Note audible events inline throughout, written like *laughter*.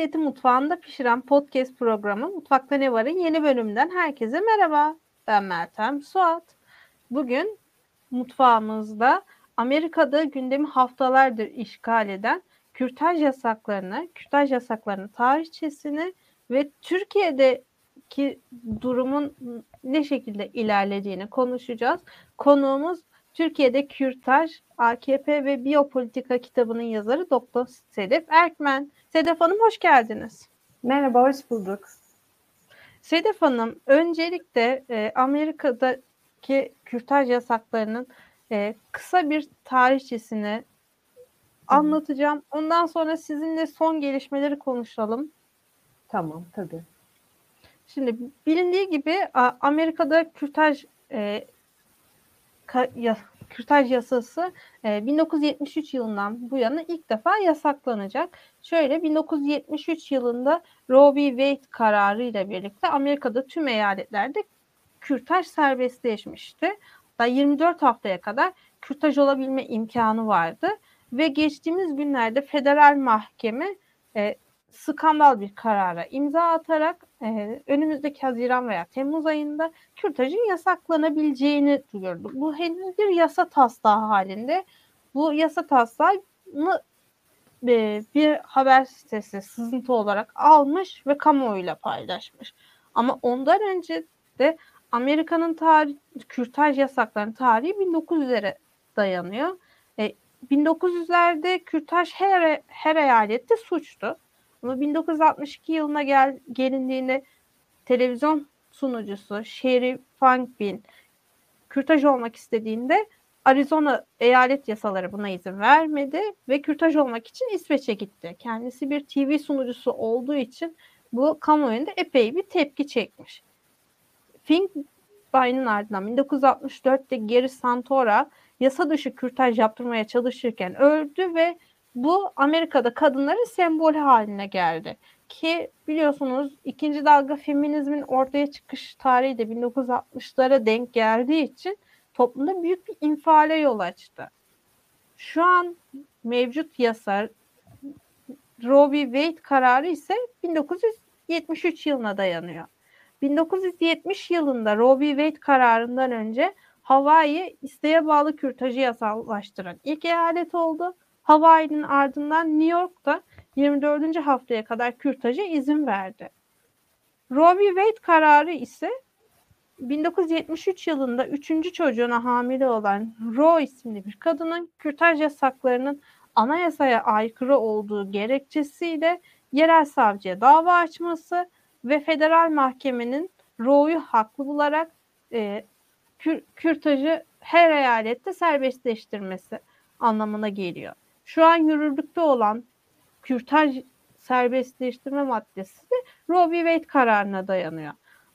Cinsiyeti mutfağında pişiren podcast programı Mutfakta Ne Var'ın yeni bölümünden herkese merhaba. Ben Meltem Suat. Bugün mutfağımızda Amerika'da gündemi haftalardır işgal eden kürtaj yasaklarını, kürtaj yasaklarının tarihçesini ve Türkiye'deki durumun ne şekilde ilerlediğini konuşacağız. Konuğumuz Türkiye'de Kürtaj, AKP ve Biyopolitika kitabının yazarı Doktor Sedef Erkmen. Sedef Hanım hoş geldiniz. Merhaba, hoş bulduk. Sedef Hanım, öncelikle e, Amerika'daki kürtaj yasaklarının e, kısa bir tarihçesini anlatacağım. Ondan sonra sizinle son gelişmeleri konuşalım. Tamam, tabii. Şimdi bilindiği gibi Amerika'da kürtaj e, ya, kürtaj yasası e, 1973 yılından bu yana ilk defa yasaklanacak. Şöyle 1973 yılında Roe v. Wade kararı ile birlikte Amerika'da tüm eyaletlerde kürtaj serbestleşmişti. Hatta 24 haftaya kadar kürtaj olabilme imkanı vardı ve geçtiğimiz günlerde federal mahkeme skandal bir karara imza atarak e, önümüzdeki Haziran veya Temmuz ayında kürtajın yasaklanabileceğini duyurdu. Bu henüz bir yasa taslağı halinde. Bu yasa taslağını e, bir haber sitesi sızıntı olarak almış ve kamuoyuyla paylaşmış. Ama ondan önce de Amerika'nın tarih, kürtaj yasaklarının tarihi 1900'lere dayanıyor. E, 1900'lerde kürtaj her, her eyalette suçtu. Ama 1962 yılına gel, gelindiğinde televizyon sunucusu Sherry Funkbin kürtaj olmak istediğinde Arizona eyalet yasaları buna izin vermedi ve kürtaj olmak için İsveç'e gitti. Kendisi bir TV sunucusu olduğu için bu kamuoyunda epey bir tepki çekmiş. Finkbein'in ardından 1964'te Gary Santora yasa dışı kürtaj yaptırmaya çalışırken öldü ve bu Amerika'da kadınların sembol haline geldi. Ki biliyorsunuz ikinci dalga feminizmin ortaya çıkış tarihi de 1960'lara denk geldiği için toplumda büyük bir infiale yol açtı. Şu an mevcut yasa Roe v. Wade kararı ise 1973 yılına dayanıyor. 1970 yılında Roe v. Wade kararından önce Hawaii isteğe bağlı kürtajı yasallaştıran ilk eyalet oldu Hawaii'nin ardından New York'ta 24. haftaya kadar kürtaja izin verdi. Roe v. Wade kararı ise 1973 yılında 3. çocuğuna hamile olan Roe isimli bir kadının kürtaj yasaklarının anayasaya aykırı olduğu gerekçesiyle yerel savcıya dava açması ve federal mahkemenin Roe'yu haklı bularak e, kür, kürtajı her eyalette serbestleştirmesi anlamına geliyor. Şu an yürürlükte olan kürtaj serbestleştirme maddesi de Roe v. Wade kararına dayanıyor.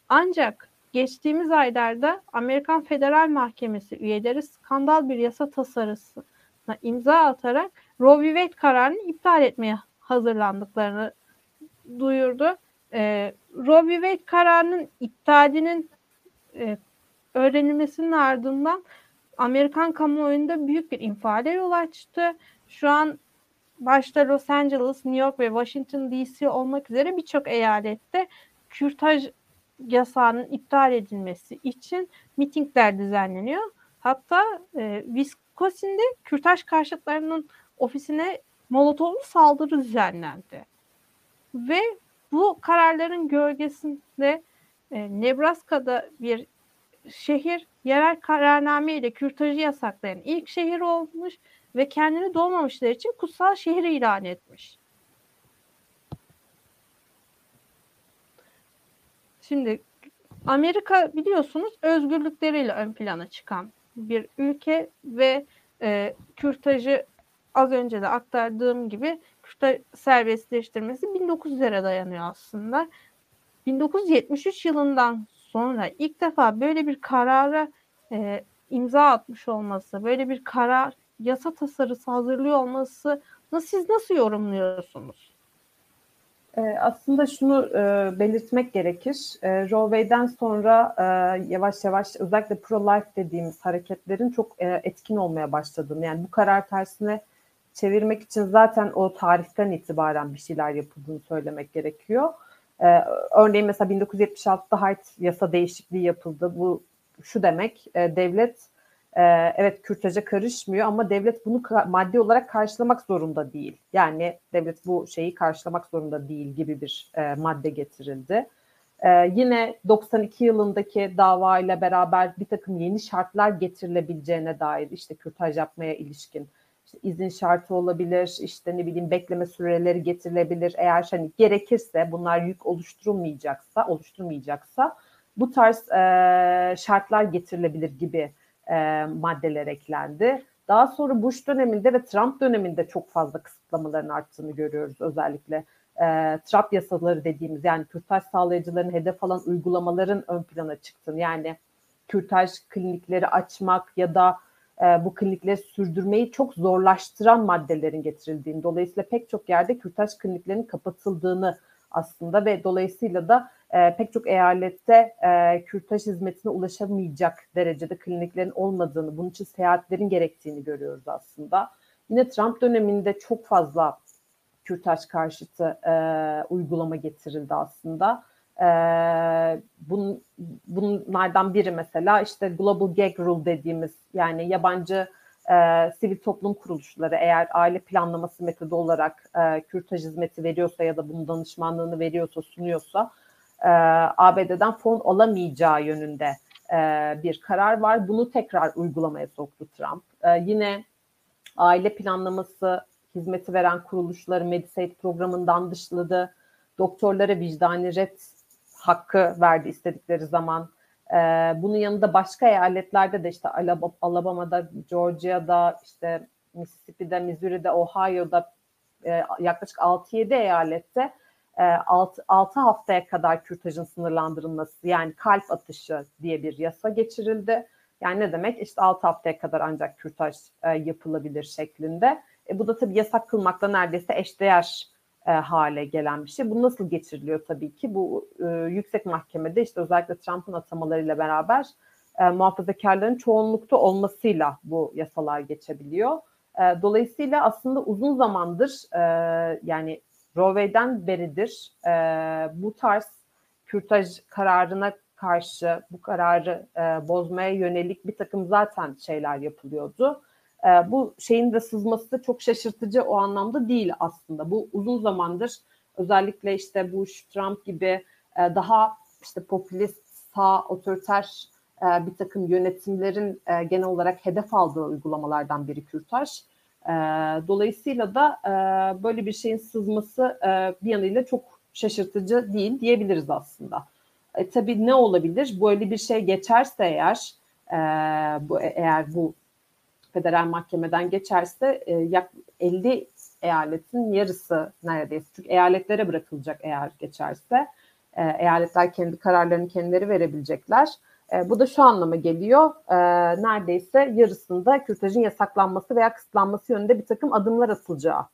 Ancak geçtiğimiz aylarda Amerikan Federal Mahkemesi üyeleri skandal bir yasa tasarısına imza atarak Roe v. Wade kararını iptal etmeye hazırlandıklarını duyurdu. Ee, Roe v. Wade kararının iptalinin e, öğrenilmesinin ardından Amerikan kamuoyunda büyük bir infiale yol açtı. Şu an başta Los Angeles, New York ve Washington DC olmak üzere birçok eyalette kürtaj yasağının iptal edilmesi için mitingler düzenleniyor. Hatta e, Wisconsin'de kürtaj karşıtlarının ofisine molotovlu saldırı düzenlendi. Ve bu kararların gölgesinde e, Nebraska'da bir şehir yerel kararname ile kürtajı yasaklayan ilk şehir olmuş ve kendini doğmamışlar için kutsal şehir ilan etmiş. Şimdi Amerika biliyorsunuz özgürlükleriyle ön plana çıkan bir ülke ve e, kürtajı az önce de aktardığım gibi kürtaj serbestleştirmesi 1900'lere dayanıyor aslında. 1973 yılından sonra ilk defa böyle bir karara e, imza atmış olması, böyle bir karar yasa tasarısı hazırlıyor olması siz nasıl yorumluyorsunuz? Ee, aslında şunu e, belirtmek gerekir. E, Roe Wade'den sonra e, yavaş yavaş özellikle pro-life dediğimiz hareketlerin çok etkin olmaya başladığını, yani bu karar tersine çevirmek için zaten o tarihten itibaren bir şeyler yapıldığını söylemek gerekiyor. Örneğin mesela 1976'da Hayt yasa değişikliği yapıldı. Bu şu demek devlet e, evet kürtaja karışmıyor ama devlet bunu maddi olarak karşılamak zorunda değil. Yani devlet bu şeyi karşılamak zorunda değil gibi bir e, madde getirildi. Ee, yine 92 yılındaki dava ile beraber bir takım yeni şartlar getirilebileceğine dair işte kürtaj yapmaya ilişkin işte izin şartı olabilir, işte ne bileyim bekleme süreleri getirilebilir. Eğer hani gerekirse bunlar yük oluşturulmayacaksa, oluşturmayacaksa bu tarz e, şartlar getirilebilir gibi e, maddeler eklendi. Daha sonra Bush döneminde ve Trump döneminde çok fazla kısıtlamaların arttığını görüyoruz özellikle e, trap yasaları dediğimiz yani kürtaj sağlayıcıların hedef alan uygulamaların ön plana çıktığını yani kürtaj klinikleri açmak ya da e, bu klinikleri sürdürmeyi çok zorlaştıran maddelerin getirildiğini dolayısıyla pek çok yerde kürtaj kliniklerinin kapatıldığını aslında ve dolayısıyla da e, pek çok eyalette e, kürtaj hizmetine ulaşamayacak derecede kliniklerin olmadığını, bunun için seyahatlerin gerektiğini görüyoruz aslında. Yine Trump döneminde çok fazla kürtaj karşıtı e, uygulama getirildi aslında. E, bun, bunlardan biri mesela işte Global Gag Rule dediğimiz yani yabancı e, sivil toplum kuruluşları eğer aile planlaması metodu olarak e, kürtaj hizmeti veriyorsa ya da bunun danışmanlığını veriyorsa sunuyorsa e, ABD'den fon alamayacağı yönünde e, bir karar var. Bunu tekrar uygulamaya soktu Trump. E, yine aile planlaması hizmeti veren kuruluşları Medicaid programından dışladı. Doktorlara vicdani red hakkı verdi istedikleri zaman. Ee, bunun yanında başka eyaletlerde de işte Alabama'da, Georgia'da, işte Mississippi'de, Missouri'de, Ohio'da e, yaklaşık 6-7 eyalette e, 6, 6 haftaya kadar kürtajın sınırlandırılması yani kalp atışı diye bir yasa geçirildi. Yani ne demek? İşte 6 haftaya kadar ancak kürtaj e, yapılabilir şeklinde. E, bu da tabii yasak kılmakla neredeyse eşdeğer e, hale gelen bir şey. Bu nasıl geçiriliyor tabii ki? Bu e, yüksek mahkemede işte özellikle Trump'ın atamalarıyla beraber e, muhafazakarların çoğunlukta olmasıyla bu yasalar geçebiliyor. E, dolayısıyla aslında uzun zamandır e, yani Roe Wade'den beridir e, bu tarz kürtaj kararına karşı bu kararı e, bozmaya yönelik bir takım zaten şeyler yapılıyordu. E, bu şeyin de sızması da çok şaşırtıcı o anlamda değil aslında. Bu uzun zamandır özellikle işte Bush, Trump gibi e, daha işte popülist, sağ, otoriter e, bir takım yönetimlerin e, genel olarak hedef aldığı uygulamalardan biri kürtaj. E, dolayısıyla da e, böyle bir şeyin sızması e, bir yanıyla çok şaşırtıcı değil diyebiliriz aslında. E, tabii ne olabilir? Böyle bir şey geçerse eğer, e, bu eğer bu federal mahkemeden geçerse e, yak 50 eyaletin yarısı neredeyse. Çünkü eyaletlere bırakılacak eğer geçerse. E, eyaletler kendi kararlarını kendileri verebilecekler. E, bu da şu anlama geliyor. E, neredeyse yarısında kürtajın yasaklanması veya kısıtlanması yönünde bir takım adımlar atılacağı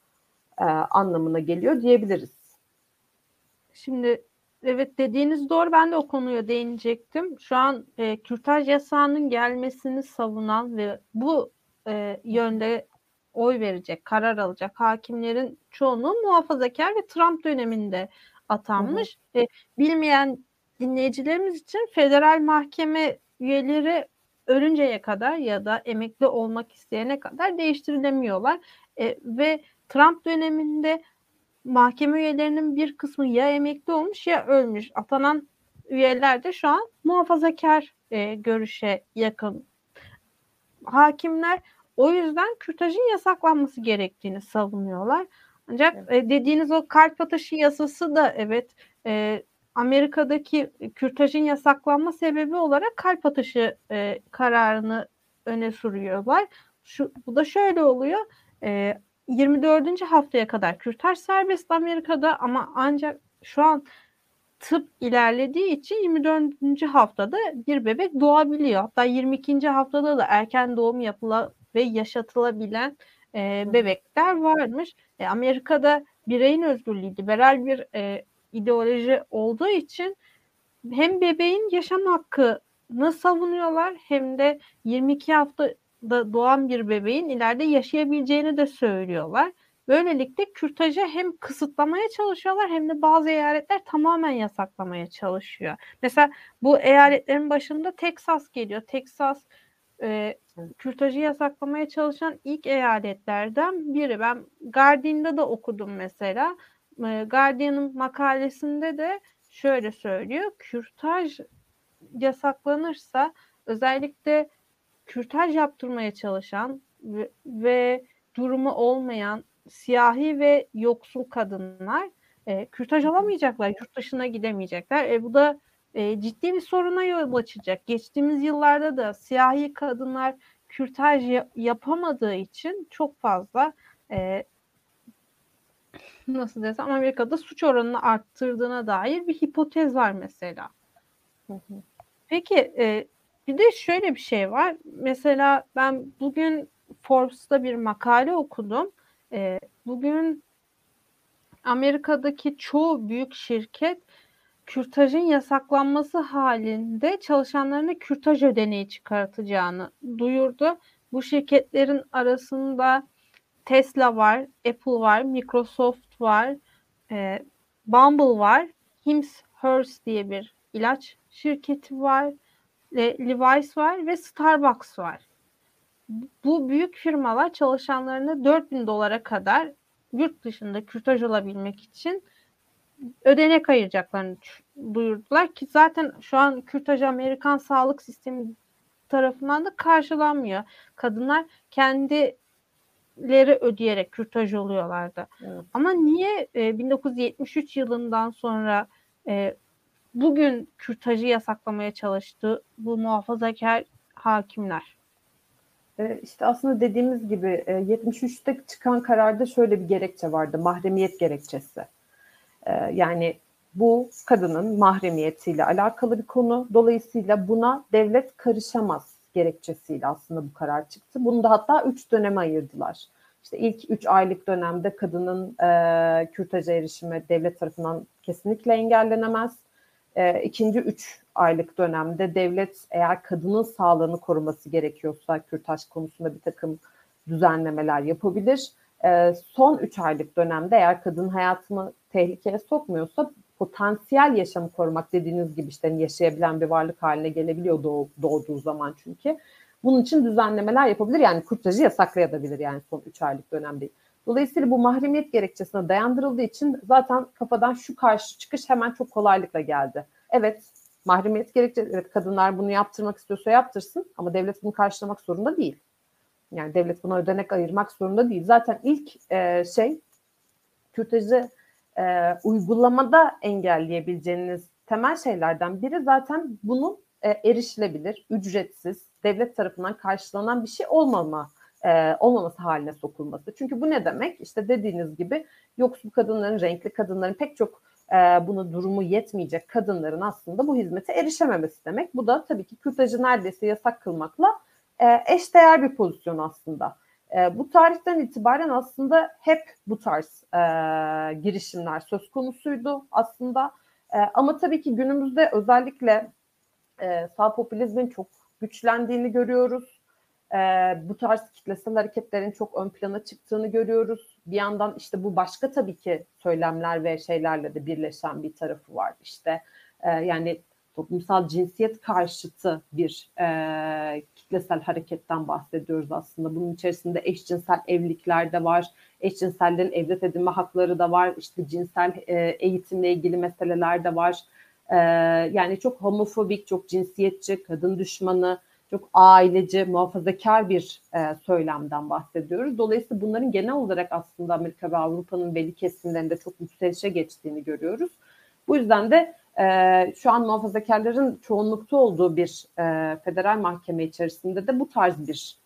e, anlamına geliyor diyebiliriz. Şimdi evet dediğiniz doğru. Ben de o konuya değinecektim. Şu an e, kürtaj yasağının gelmesini savunan ve bu e, yönde oy verecek, karar alacak hakimlerin çoğunluğu muhafazakar ve Trump döneminde atanmış. Hı hı. E, bilmeyen dinleyicilerimiz için federal mahkeme üyeleri ölünceye kadar ya da emekli olmak isteyene kadar değiştirilemiyorlar. E, ve Trump döneminde mahkeme üyelerinin bir kısmı ya emekli olmuş ya ölmüş. Atanan üyeler de şu an muhafazakar e, görüşe yakın hakimler o yüzden kürtajın yasaklanması gerektiğini savunuyorlar. Ancak evet. e, dediğiniz o kalp atışı yasası da evet e, Amerika'daki kürtajın yasaklanma sebebi olarak kalp atışı e, kararını öne sürüyorlar. Şu, bu da şöyle oluyor. E, 24. haftaya kadar kürtaj serbest Amerika'da ama ancak şu an tıp ilerlediği için 24. haftada bir bebek doğabiliyor. Hatta 22. haftada da erken doğum yapıla ve yaşatılabilen e, bebekler varmış. E, Amerika'da bireyin özgürlüğü liberal bir e, ideoloji olduğu için hem bebeğin yaşam hakkını savunuyorlar hem de 22 hafta da doğan bir bebeğin ileride yaşayabileceğini de söylüyorlar. Böylelikle kürtajı hem kısıtlamaya çalışıyorlar hem de bazı eyaletler tamamen yasaklamaya çalışıyor. Mesela bu eyaletlerin başında Teksas geliyor. Teksas e, kürtajı yasaklamaya çalışan ilk eyaletlerden biri. Ben Guardian'da da okudum mesela. E, Guardian'ın makalesinde de şöyle söylüyor. Kürtaj yasaklanırsa özellikle kürtaj yaptırmaya çalışan ve, ve durumu olmayan siyahi ve yoksul kadınlar e, kürtaj alamayacaklar, yurt dışına gidemeyecekler. E, bu da e, ciddi bir soruna yol açacak. Geçtiğimiz yıllarda da siyahi kadınlar kürtaj yapamadığı için çok fazla e, nasıl desem Amerika'da suç oranını arttırdığına dair bir hipotez var mesela. Peki e, bir de şöyle bir şey var. Mesela ben bugün Forbes'ta bir makale okudum. E, bugün Amerika'daki çoğu büyük şirket kürtajın yasaklanması halinde çalışanlarına kürtaj ödeneği çıkartacağını duyurdu. Bu şirketlerin arasında Tesla var, Apple var, Microsoft var, e, Bumble var, Hims Hearst diye bir ilaç şirketi var, e, Levi's var ve Starbucks var. Bu büyük firmalar çalışanlarına 4000 dolara kadar yurt dışında kürtaj olabilmek için ödenek ayıracaklarını duyurdular ki zaten şu an kürtaj Amerikan sağlık sistemi tarafından da karşılanmıyor. Kadınlar kendileri ödeyerek kürtaj oluyorlardı. Evet. Ama niye e, 1973 yılından sonra e, bugün kürtajı yasaklamaya çalıştı bu muhafazakar hakimler? E, işte aslında dediğimiz gibi 73'te e, çıkan kararda şöyle bir gerekçe vardı. Mahremiyet gerekçesi. E, yani bu kadının mahremiyetiyle alakalı bir konu. Dolayısıyla buna devlet karışamaz gerekçesiyle aslında bu karar çıktı. Bunu da hatta üç döneme ayırdılar. İşte ilk üç aylık dönemde kadının e, kürtaja erişimi devlet tarafından kesinlikle engellenemez. E, ikinci üç aylık dönemde devlet eğer kadının sağlığını koruması gerekiyorsa kürtaj konusunda bir takım düzenlemeler yapabilir. E, son üç aylık dönemde eğer kadın hayatını tehlikeye sokmuyorsa potansiyel yaşamı korumak dediğiniz gibi işte hani yaşayabilen bir varlık haline gelebiliyor doğ, doğduğu zaman çünkü. Bunun için düzenlemeler yapabilir yani kurtajı yasaklayabilir yani son 3 aylık dönemde. Dolayısıyla bu mahremiyet gerekçesine dayandırıldığı için zaten kafadan şu karşı çıkış hemen çok kolaylıkla geldi. Evet mahremiyet gerekçesi, evet kadınlar bunu yaptırmak istiyorsa yaptırsın ama devlet bunu karşılamak zorunda değil. Yani devlet buna ödenek ayırmak zorunda değil. Zaten ilk e, şey kürtajı e, uygulamada engelleyebileceğiniz temel şeylerden biri zaten bunun e, erişilebilir, ücretsiz, devlet tarafından karşılanan bir şey olmama e, olmaması haline sokulması. Çünkü bu ne demek? İşte dediğiniz gibi yoksul kadınların, renkli kadınların pek çok e, buna durumu yetmeyecek kadınların aslında bu hizmete erişememesi demek. Bu da tabii ki kürtajı neredeyse yasak kılmakla e, eşdeğer bir pozisyon aslında. E, bu tarihten itibaren aslında hep bu tarz e, girişimler söz konusuydu aslında. E, ama tabii ki günümüzde özellikle e, sağ popülizmin çok güçlendiğini görüyoruz. E, bu tarz kitlesel hareketlerin çok ön plana çıktığını görüyoruz. Bir yandan işte bu başka tabii ki söylemler ve şeylerle de birleşen bir tarafı var. İşte e, yani toplumsal cinsiyet karşıtı bir e, kitlesel hareketten bahsediyoruz aslında. Bunun içerisinde eşcinsel evlilikler de var, eşcinsellerin evlat edinme hakları da var, işte cinsel e, eğitimle ilgili meseleler de var. E, yani çok homofobik, çok cinsiyetçi, kadın düşmanı, çok aileci, muhafazakar bir e, söylemden bahsediyoruz. Dolayısıyla bunların genel olarak aslında Amerika ve Avrupa'nın belli kesimlerinde çok yükselişe geçtiğini görüyoruz. Bu yüzden de e, şu an muhafazakarların çoğunlukta olduğu bir e, federal mahkeme içerisinde de bu tarz bir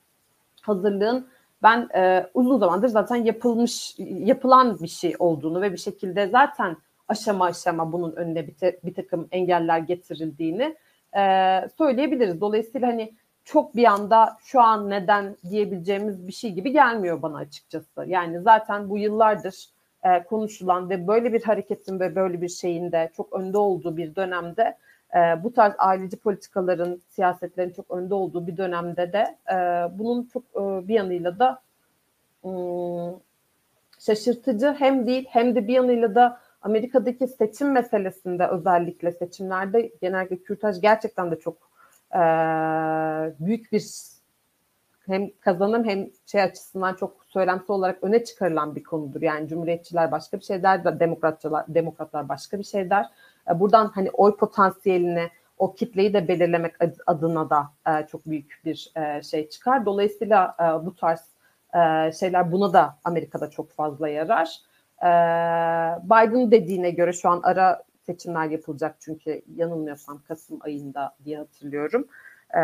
hazırlığın ben e, uzun zamandır zaten yapılmış yapılan bir şey olduğunu ve bir şekilde zaten aşama aşama bunun önüne bir, te, bir takım engeller getirildiğini e, söyleyebiliriz. Dolayısıyla hani çok bir anda şu an neden diyebileceğimiz bir şey gibi gelmiyor bana açıkçası. Yani zaten bu yıllardır e, konuşulan ve böyle bir hareketin ve böyle bir şeyin de çok önde olduğu bir dönemde e, bu tarz aileci politikaların, siyasetlerin çok önde olduğu bir dönemde de e, bunun çok e, bir yanıyla da e, şaşırtıcı hem değil hem de bir yanıyla da Amerika'daki seçim meselesinde özellikle seçimlerde genellikle kürtaj gerçekten de çok e, büyük bir hem kazanım hem şey açısından çok söylemsel olarak öne çıkarılan bir konudur. Yani cumhuriyetçiler başka bir şey der, demokratçılar, demokratlar başka bir şey der. E, buradan hani oy potansiyelini, o kitleyi de belirlemek adına da e, çok büyük bir e, şey çıkar. Dolayısıyla bu tarz şeyler buna da Amerika'da çok fazla yarar. Biden dediğine göre şu an ara seçimler yapılacak çünkü yanılmıyorsam Kasım ayında diye hatırlıyorum. E,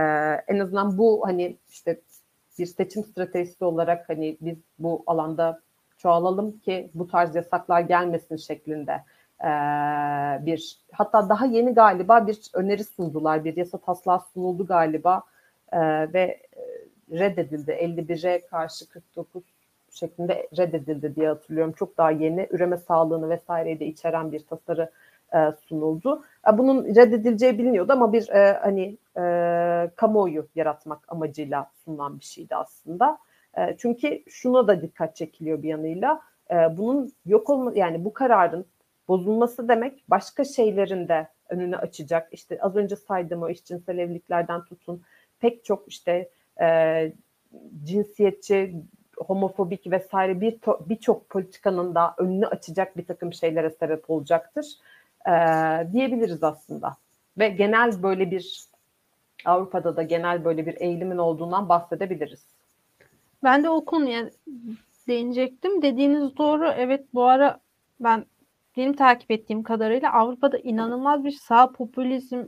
en azından bu hani işte bir seçim stratejisi olarak hani biz bu alanda çoğalalım ki bu tarz yasaklar gelmesin şeklinde bir hatta daha yeni galiba bir öneri sundular bir yasa taslağı sunuldu galiba ve reddedildi. 51'e karşı 49 şeklinde reddedildi diye hatırlıyorum. Çok daha yeni üreme sağlığını vesaireyi de içeren bir tasarı e, sunuldu. E, bunun reddedileceği biliniyordu ama bir e, hani kamuoyu yaratmak amacıyla sunulan bir şeydi aslında. Çünkü şuna da dikkat çekiliyor bir yanıyla. Bunun yok olma yani bu kararın bozulması demek başka şeylerin de önünü açacak. İşte az önce saydığım o eşcinsel evliliklerden tutun pek çok işte e, cinsiyetçi, homofobik vesaire bir birçok politikanın da önünü açacak bir takım şeylere sebep olacaktır e, diyebiliriz aslında. Ve genel böyle bir Avrupa'da da genel böyle bir eğilimin olduğundan bahsedebiliriz. Ben de o konuya değinecektim. Dediğiniz doğru. Evet bu ara ben benim takip ettiğim kadarıyla Avrupa'da inanılmaz bir sağ popülizm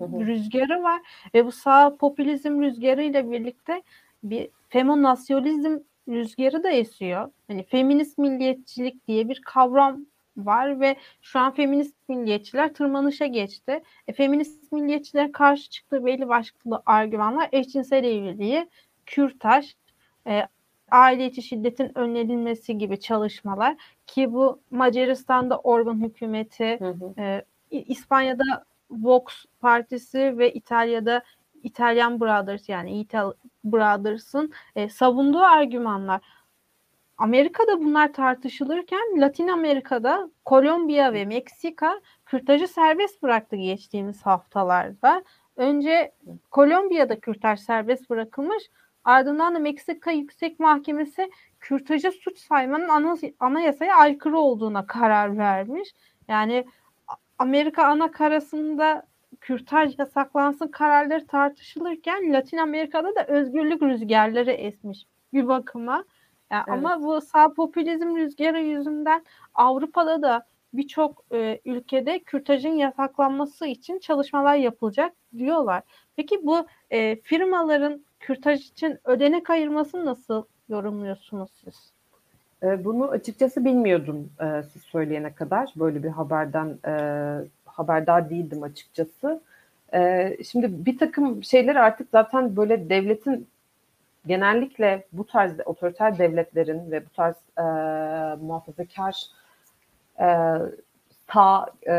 rüzgarı var ve bu sağ popülizm rüzgarı ile birlikte bir femonasyonizm rüzgarı da esiyor. Hani feminist milliyetçilik diye bir kavram var ve şu an feminist milliyetçiler tırmanışa geçti. E, feminist milliyetçilere karşı çıktığı belli başlı argümanlar eşcinsel evliliği, kürtaj, e, aile içi şiddetin önlenilmesi gibi çalışmalar ki bu Macaristan'da Orban hükümeti, hı hı. E, İspanya'da Vox partisi ve İtalya'da İtalyan Brothers yani İtal Brothers'ın e, savunduğu argümanlar Amerika'da bunlar tartışılırken Latin Amerika'da Kolombiya ve Meksika kürtajı serbest bıraktı geçtiğimiz haftalarda. Önce Kolombiya'da kürtaj serbest bırakılmış ardından da Meksika Yüksek Mahkemesi kürtajı suç saymanın anayasaya aykırı olduğuna karar vermiş. Yani Amerika ana karasında kürtaj yasaklansın kararları tartışılırken Latin Amerika'da da özgürlük rüzgarları esmiş bir bakıma. Yani evet. Ama bu sağ popülizm rüzgarı yüzünden Avrupa'da da birçok e, ülkede kürtajın yasaklanması için çalışmalar yapılacak diyorlar. Peki bu e, firmaların kürtaj için ödenek ayırmasını nasıl yorumluyorsunuz siz? E, bunu açıkçası bilmiyordum e, siz söyleyene kadar. Böyle bir haberden e, haberdar değildim açıkçası. E, şimdi bir takım şeyler artık zaten böyle devletin genellikle bu tarz otoriter devletlerin ve bu tarz e, muhafazakar e, sağ e,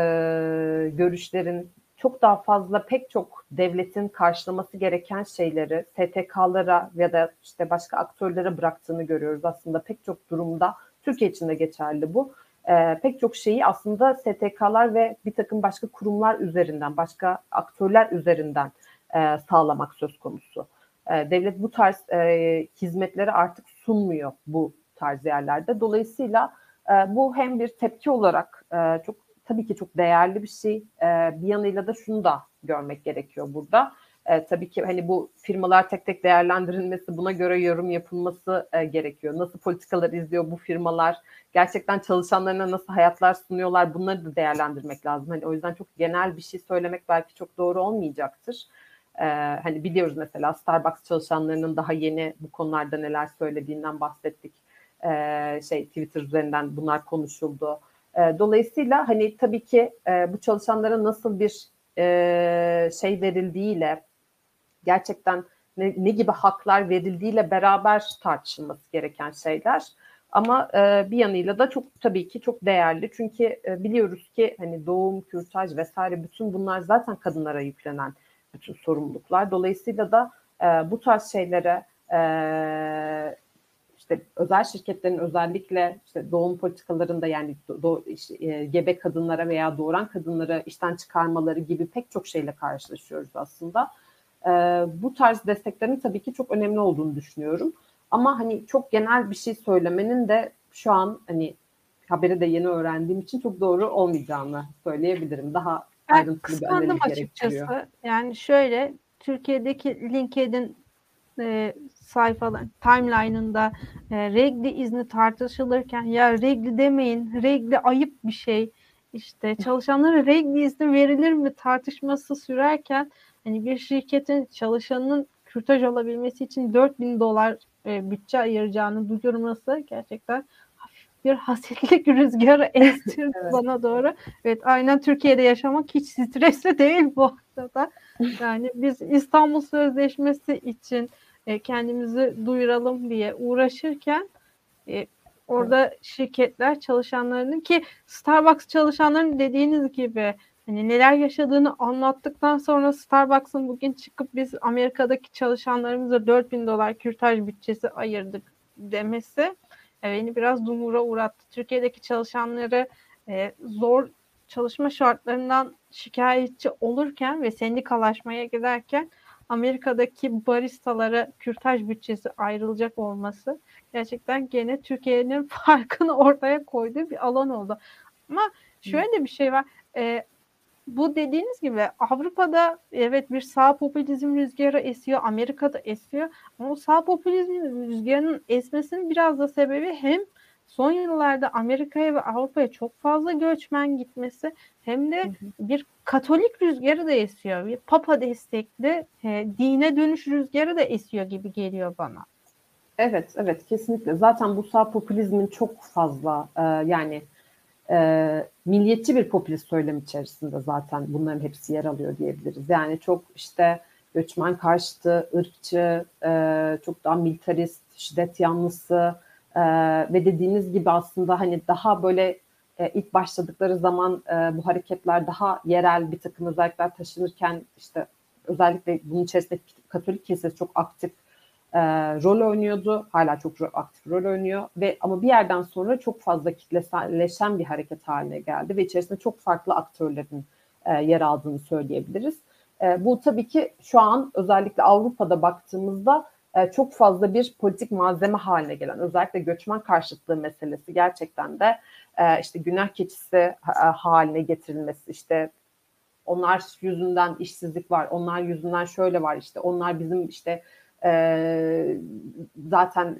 görüşlerin çok daha fazla pek çok devletin karşılaması gereken şeyleri STK'lara ya da işte başka aktörlere bıraktığını görüyoruz. Aslında pek çok durumda Türkiye için de geçerli bu. E, pek çok şeyi aslında STK'lar ve bir takım başka kurumlar üzerinden, başka aktörler üzerinden e, sağlamak söz konusu. E, devlet bu tarz e, hizmetleri artık sunmuyor bu tarz yerlerde. Dolayısıyla e, bu hem bir tepki olarak e, çok tabii ki çok değerli bir şey. E, bir yanıyla da şunu da görmek gerekiyor burada. E, tabii ki hani bu firmalar tek tek değerlendirilmesi, buna göre yorum yapılması e, gerekiyor. Nasıl politikalar izliyor bu firmalar? Gerçekten çalışanlarına nasıl hayatlar sunuyorlar? Bunları da değerlendirmek lazım. Hani o yüzden çok genel bir şey söylemek belki çok doğru olmayacaktır. Ee, hani biliyoruz mesela Starbucks çalışanlarının daha yeni bu konularda neler söylediğinden bahsettik. Ee, şey Twitter üzerinden bunlar konuşuldu. Ee, dolayısıyla hani tabii ki e, bu çalışanlara nasıl bir e, şey verildiğiyle gerçekten ne, ne gibi haklar verildiğiyle beraber tartışılması gereken şeyler. Ama e, bir yanıyla da çok tabii ki çok değerli. Çünkü e, biliyoruz ki hani doğum, kürtaj vesaire bütün bunlar zaten kadınlara yüklenen bütün sorumluluklar. Dolayısıyla da e, bu tarz şeylere e, işte özel şirketlerin özellikle işte doğum politikalarında yani do, işte, e, gebe kadınlara veya doğuran kadınlara işten çıkarmaları gibi pek çok şeyle karşılaşıyoruz aslında. E, bu tarz desteklerin tabii ki çok önemli olduğunu düşünüyorum. Ama hani çok genel bir şey söylemenin de şu an hani haberi de yeni öğrendiğim için çok doğru olmayacağını söyleyebilirim. Daha bir analiz açıkçası. Yani şöyle Türkiye'deki LinkedIn e, sayfalar timeline'ında e, regli izni tartışılırken ya regli demeyin regli ayıp bir şey işte *laughs* çalışanlara regli izni verilir mi tartışması sürerken hani bir şirketin çalışanın kürtaj olabilmesi için 4000 dolar e, bütçe ayıracağını duyurması gerçekten bir hasetlik *laughs* rüzgarı estirdi evet. bana doğru. Evet aynen Türkiye'de yaşamak hiç stresli *laughs* değil bu arada. Yani biz İstanbul Sözleşmesi için e, kendimizi duyuralım diye uğraşırken e, orada evet. şirketler çalışanlarının ki Starbucks çalışanların dediğiniz gibi hani neler yaşadığını anlattıktan sonra Starbucks'ın bugün çıkıp biz Amerika'daki çalışanlarımıza 4000 dolar kürtaj bütçesi ayırdık demesi beni biraz dumura uğrattı. Türkiye'deki çalışanları e, zor çalışma şartlarından şikayetçi olurken ve sendikalaşmaya giderken Amerika'daki baristalara kürtaj bütçesi ayrılacak olması gerçekten gene Türkiye'nin *laughs* farkını ortaya koyduğu bir alan oldu. Ama şöyle bir şey var. E, bu dediğiniz gibi Avrupa'da evet bir sağ popülizm rüzgarı esiyor, Amerika'da esiyor. Ama o sağ popülizm rüzgarının esmesinin biraz da sebebi hem son yıllarda Amerika'ya ve Avrupa'ya çok fazla göçmen gitmesi hem de bir Katolik rüzgarı da esiyor. Bir Papa destekli e, dine dönüş rüzgarı da esiyor gibi geliyor bana. Evet, evet kesinlikle. Zaten bu sağ popülizmin çok fazla e, yani e, milliyetçi bir popülist söylem içerisinde zaten bunların hepsi yer alıyor diyebiliriz. Yani çok işte göçmen karşıtı, ırkçı, e, çok daha militarist, şiddet yanlısı e, ve dediğiniz gibi aslında hani daha böyle e, ilk başladıkları zaman e, bu hareketler daha yerel bir takım özellikler taşınırken işte özellikle bunun içerisinde Katolik kilisesi çok aktif e, rol oynuyordu. Hala çok aktif rol oynuyor ve ama bir yerden sonra çok fazla kitleselleşen bir hareket haline geldi ve içerisinde çok farklı aktörlerin e, yer aldığını söyleyebiliriz. E, bu tabii ki şu an özellikle Avrupa'da baktığımızda e, çok fazla bir politik malzeme haline gelen özellikle göçmen karşıtlığı meselesi gerçekten de e, işte günah keçisi e, haline getirilmesi işte onlar yüzünden işsizlik var, onlar yüzünden şöyle var işte onlar bizim işte e, zaten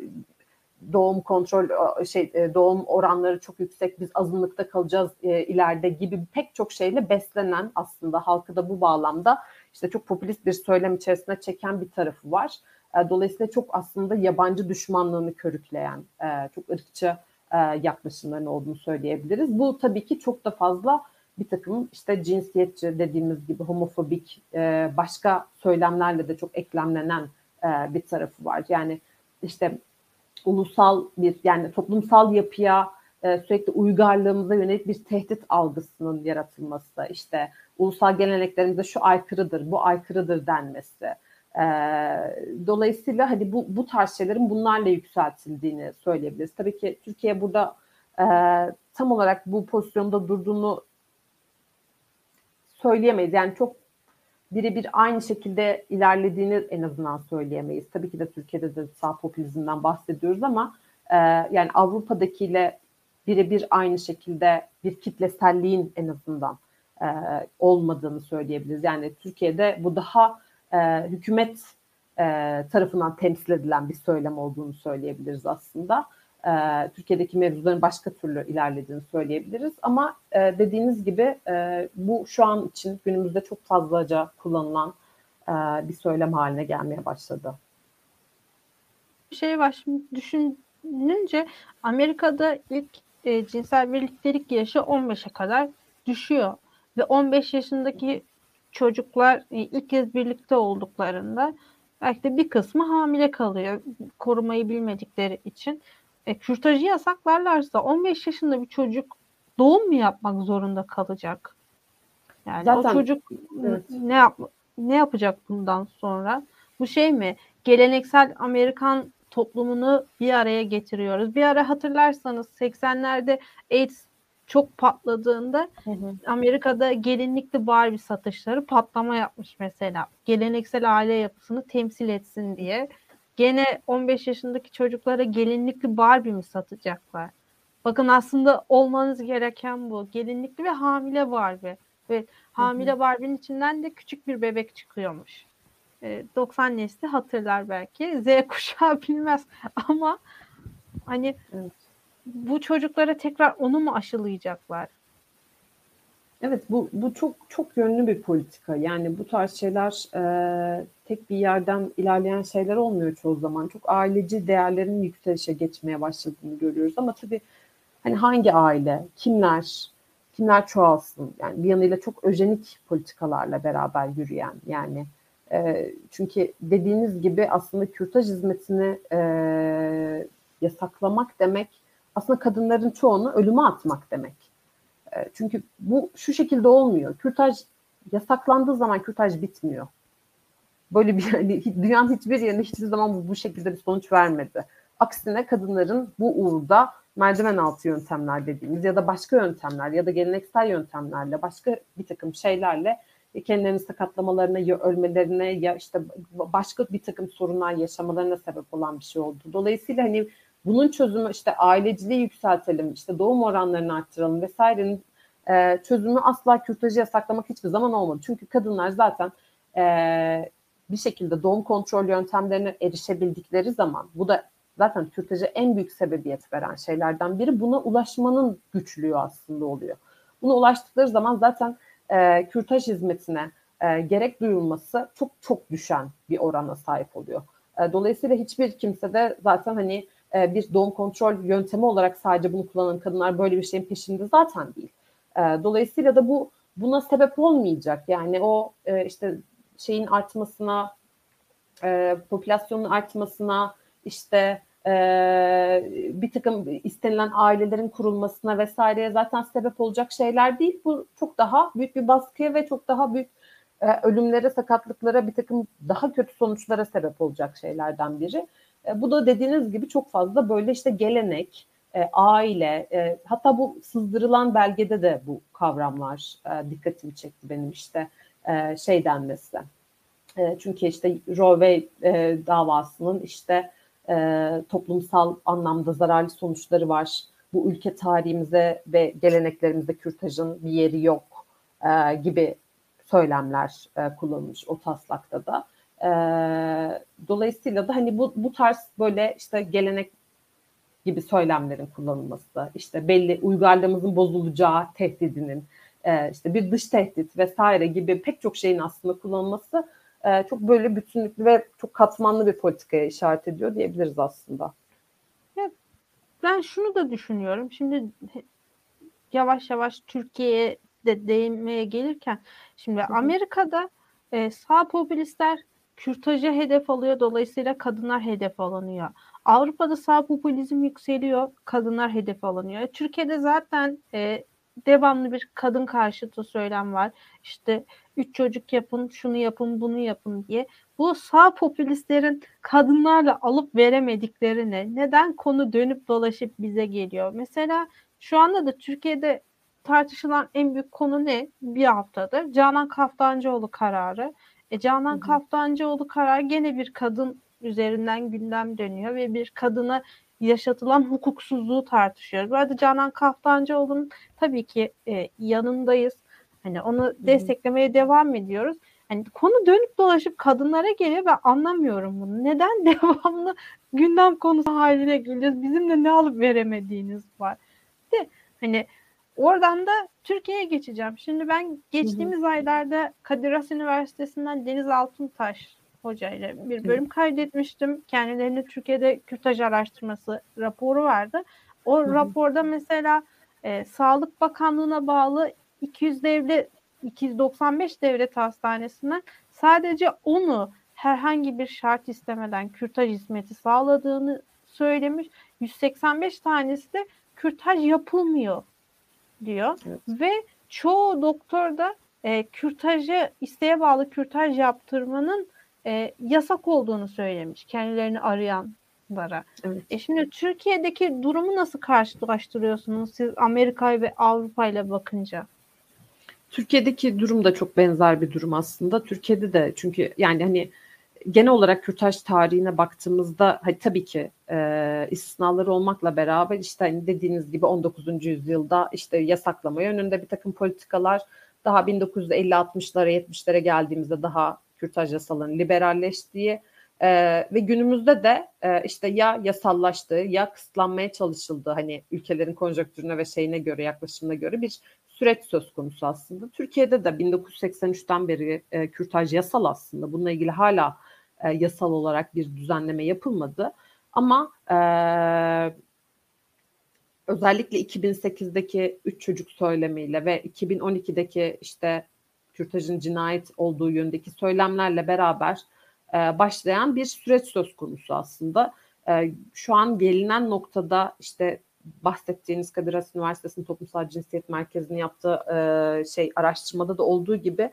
doğum kontrol şey e, doğum oranları çok yüksek biz azınlıkta kalacağız e, ileride gibi pek çok şeyle beslenen aslında halkı da bu bağlamda işte çok popülist bir söylem içerisine çeken bir tarafı var. E, dolayısıyla çok aslında yabancı düşmanlığını körükleyen e, çok ırkçı e, yaklaşımların olduğunu söyleyebiliriz. Bu tabii ki çok da fazla bir takım işte cinsiyetçi dediğimiz gibi homofobik e, başka söylemlerle de çok eklemlenen e, bir tarafı var. Yani işte ulusal bir yani toplumsal yapıya e, sürekli uygarlığımıza yönelik bir tehdit algısının yaratılması, işte ulusal geleneklerimize şu aykırıdır, bu aykırıdır denmesi. E, dolayısıyla hani bu, bu tarz şeylerin bunlarla yükseltildiğini söyleyebiliriz. Tabii ki Türkiye burada tam olarak bu pozisyonda durduğunu söyleyemeyiz. Yani çok birebir aynı şekilde ilerlediğini en azından söyleyemeyiz. Tabii ki de Türkiye'de de sağ popülizmden bahsediyoruz ama e, yani Avrupa'dakiyle birebir aynı şekilde bir kitleselliğin en azından e, olmadığını söyleyebiliriz. Yani Türkiye'de bu daha e, hükümet e, tarafından temsil edilen bir söylem olduğunu söyleyebiliriz aslında e, Türkiye'deki mevzuların başka türlü ilerlediğini söyleyebiliriz. Ama e, dediğiniz gibi e, bu şu an için günümüzde çok fazlaca kullanılan e, bir söylem haline gelmeye başladı. Bir şey var şimdi düşününce Amerika'da ilk e, cinsel birliktelik yaşı 15'e kadar düşüyor ve 15 yaşındaki çocuklar e, ilk kez birlikte olduklarında belki de bir kısmı hamile kalıyor korumayı bilmedikleri için. E, kürtajı yasaklarlarsa 15 yaşında bir çocuk doğum mu yapmak zorunda kalacak? Yani Zaten, o çocuk evet. ne yap ne yapacak bundan sonra? Bu şey mi? Geleneksel Amerikan toplumunu bir araya getiriyoruz. Bir ara hatırlarsanız 80'lerde AIDS çok patladığında hı hı. Amerika'da gelinlikli Barbie satışları patlama yapmış mesela. Geleneksel aile yapısını temsil etsin diye. Gene 15 yaşındaki çocuklara gelinlikli Barbie mi satacaklar? Bakın aslında olmanız gereken bu. Gelinlikli ve hamile Barbie. Ve hamile Barbie'nin içinden de küçük bir bebek çıkıyormuş. 90 ee, nesli hatırlar belki. Z kuşağı *laughs* bilmez ama hani evet. bu çocuklara tekrar onu mu aşılayacaklar? Evet bu bu çok çok yönlü bir politika. Yani bu tarz şeyler e, tek bir yerden ilerleyen şeyler olmuyor çoğu zaman. Çok aileci değerlerin yükselişe geçmeye başladığını görüyoruz ama tabii hani hangi aile, kimler, kimler çoğalsın? Yani bir yanıyla çok öjenik politikalarla beraber yürüyen yani e, çünkü dediğiniz gibi aslında kürtaj hizmetini e, yasaklamak demek aslında kadınların çoğunu ölüme atmak demek. E, çünkü bu şu şekilde olmuyor. Kürtaj yasaklandığı zaman kürtaj bitmiyor. Böyle bir *laughs* yani dünyanın hiçbir yerinde hiçbir zaman bu, bu şekilde bir sonuç vermedi. Aksine kadınların bu uğurda merdiven altı yöntemler dediğimiz ya da başka yöntemler ya da geleneksel yöntemlerle başka bir takım şeylerle kendilerini sakatlamalarına ya ölmelerine ya işte başka bir takım sorunlar yaşamalarına sebep olan bir şey oldu. Dolayısıyla hani bunun çözümü işte aileciliği yükseltelim, işte doğum oranlarını arttıralım vesairenin e, çözümü asla kürtajı yasaklamak hiçbir zaman olmadı. Çünkü kadınlar zaten e, bir şekilde doğum kontrol yöntemlerine erişebildikleri zaman bu da zaten kürtaja en büyük sebebiyet veren şeylerden biri buna ulaşmanın güçlüğü aslında oluyor. Buna ulaştıkları zaman zaten e, kürtaj hizmetine e, gerek duyulması çok çok düşen bir orana sahip oluyor. E, dolayısıyla hiçbir kimse de zaten hani e, bir doğum kontrol yöntemi olarak sadece bunu kullanan kadınlar böyle bir şeyin peşinde zaten değil. E, dolayısıyla da bu buna sebep olmayacak. Yani o e, işte şeyin artmasına, popülasyonun artmasına, işte bir takım istenilen ailelerin kurulmasına vesaireye zaten sebep olacak şeyler değil. Bu çok daha büyük bir baskıya ve çok daha büyük ölümlere, sakatlıklara, bir takım daha kötü sonuçlara sebep olacak şeylerden biri. E, bu da dediğiniz gibi çok fazla böyle işte gelenek, e, aile, e, hatta bu sızdırılan belgede de bu kavramlar e, dikkatimi çekti benim işte e, şey denmesi. E, çünkü işte Roe ve e, davasının işte e, toplumsal anlamda zararlı sonuçları var. Bu ülke tarihimize ve geleneklerimize kürtajın bir yeri yok e, gibi söylemler e, kullanılmış o taslakta da. E, dolayısıyla da hani bu, bu tarz böyle işte gelenek gibi söylemlerin kullanılması, işte belli uygarlığımızın bozulacağı tehdidinin, e, işte bir dış tehdit vesaire gibi pek çok şeyin aslında kullanılması e, çok böyle bütünlüklü ve çok katmanlı bir politikaya işaret ediyor diyebiliriz aslında. Ya, ben şunu da düşünüyorum. Şimdi yavaş yavaş Türkiye'ye de değinmeye gelirken şimdi. Amerika'da e, sağ popülistler kürtajı hedef alıyor. Dolayısıyla kadınlar hedef alınıyor. Avrupa'da sağ popülizm yükseliyor. Kadınlar hedef alınıyor. E, Türkiye'de zaten e, devamlı bir kadın karşıtı söylem var. İşte üç çocuk yapın, şunu yapın, bunu yapın diye. Bu sağ popülistlerin kadınlarla alıp veremediklerine neden konu dönüp dolaşıp bize geliyor? Mesela şu anda da Türkiye'de tartışılan en büyük konu ne? Bir haftadır Canan Kaftancıoğlu kararı. E, Canan. Kaftancıoğlu kararı gene bir kadın üzerinden gündem dönüyor ve bir kadına yaşatılan hukuksuzluğu tartışıyoruz. Bu arada Canan Kaftancıoğlu'nun tabii ki e, yanındayız. Hani onu desteklemeye devam ediyoruz. Hani konu dönüp dolaşıp kadınlara geliyor ve anlamıyorum bunu. Neden *laughs* devamlı gündem konusu haline geliyoruz? Bizimle ne alıp veremediğiniz var. De hani oradan da Türkiye'ye geçeceğim. Şimdi ben geçtiğimiz hı hı. aylarda Kadir Has Üniversitesi'nden Deniz Altuntaş hocayla bir bölüm kaydetmiştim. Kendilerine Türkiye'de kürtaj araştırması raporu vardı. O Hı-hı. raporda mesela e, Sağlık Bakanlığı'na bağlı 200 devlet 295 devlet hastanesinden sadece onu herhangi bir şart istemeden kürtaj hizmeti sağladığını söylemiş. 185 tanesi de kürtaj yapılmıyor diyor. Evet. Ve çoğu doktor da e, kürtajı isteğe bağlı kürtaj yaptırmanın e, yasak olduğunu söylemiş kendilerini arayanlara. Evet. E şimdi Türkiye'deki durumu nasıl karşılaştırıyorsunuz siz Amerika ve Avrupa ile bakınca? Türkiye'deki durum da çok benzer bir durum aslında. Türkiye'de de çünkü yani hani genel olarak kürtaj tarihine baktığımızda hani tabii ki e, istisnaları olmakla beraber işte hani dediğiniz gibi 19. yüzyılda işte yasaklama yönünde bir takım politikalar daha 1950-60'lara 70'lere geldiğimizde daha kürtaj yasalarının liberalleştiği e, ve günümüzde de e, işte ya yasallaştığı ya kısıtlanmaya çalışıldığı hani ülkelerin konjonktürüne ve şeyine göre yaklaşımına göre bir süreç söz konusu aslında. Türkiye'de de 1983'ten beri e, kürtaj yasal aslında. Bununla ilgili hala e, yasal olarak bir düzenleme yapılmadı. Ama e, özellikle 2008'deki üç çocuk söylemiyle ve 2012'deki işte kürtajın cinayet olduğu yönündeki söylemlerle beraber e, başlayan bir süreç söz konusu aslında. E, şu an gelinen noktada işte bahsettiğiniz Kadir Has Üniversitesi'nin Toplumsal Cinsiyet Merkezi'nin yaptığı e, şey araştırmada da olduğu gibi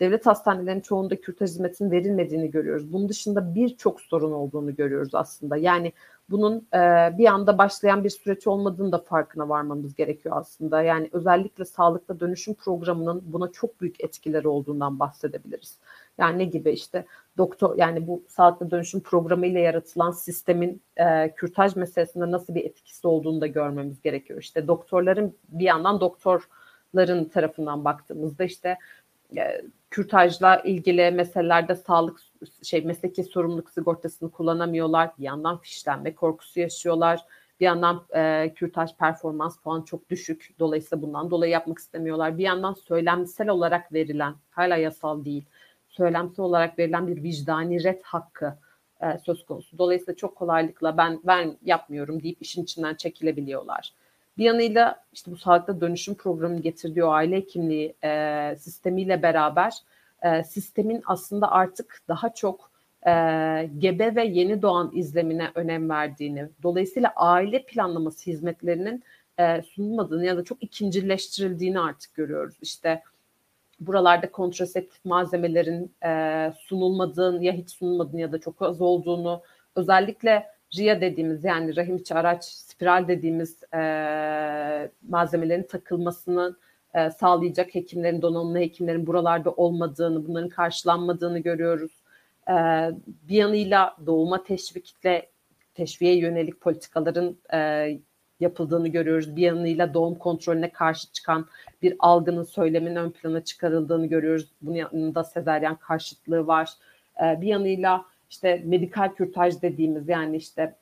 devlet hastanelerinin çoğunda kürtaj hizmetinin verilmediğini görüyoruz. Bunun dışında birçok sorun olduğunu görüyoruz aslında. Yani bunun e, bir anda başlayan bir süreç olmadığını da farkına varmamız gerekiyor aslında. Yani özellikle sağlıkta dönüşüm programının buna çok büyük etkileri olduğundan bahsedebiliriz. Yani ne gibi işte doktor yani bu sağlıklı dönüşüm programı ile yaratılan sistemin e, kürtaj meselesinde nasıl bir etkisi olduğunu da görmemiz gerekiyor. İşte doktorların bir yandan doktorların tarafından baktığımızda işte e, kürtajla ilgili meselelerde sağlık şey mesleki sorumluluk sigortasını kullanamıyorlar. Bir yandan fişlenme korkusu yaşıyorlar. Bir yandan e, kürtaj performans puanı çok düşük. Dolayısıyla bundan dolayı yapmak istemiyorlar. Bir yandan söylemsel olarak verilen, hala yasal değil, söylemsel olarak verilen bir vicdani ret hakkı e, söz konusu. Dolayısıyla çok kolaylıkla ben ben yapmıyorum deyip işin içinden çekilebiliyorlar. Bir yanıyla işte bu sağlıkta dönüşüm programının getirdiği o aile hekimliği e, sistemiyle beraber e, sistemin aslında artık daha çok e, gebe ve yeni doğan izlemine önem verdiğini, dolayısıyla aile planlaması hizmetlerinin e, sunulmadığını ya da çok ikincileştirildiğini artık görüyoruz. İşte buralarda kontraseptif malzemelerin e, sunulmadığını ya hiç sunulmadığını ya da çok az olduğunu, özellikle RIA dediğimiz yani rahim içi araç spiral dediğimiz e, malzemelerin takılmasını e, sağlayacak hekimlerin, donanımlı hekimlerin buralarda olmadığını, bunların karşılanmadığını görüyoruz. E, bir yanıyla doğuma teşvikle teşviğe yönelik politikaların e, yapıldığını görüyoruz. Bir yanıyla doğum kontrolüne karşı çıkan bir algının, söylemin ön plana çıkarıldığını görüyoruz. Bunun yanında sezeryan karşıtlığı var. E, bir yanıyla işte medikal kürtaj dediğimiz yani işte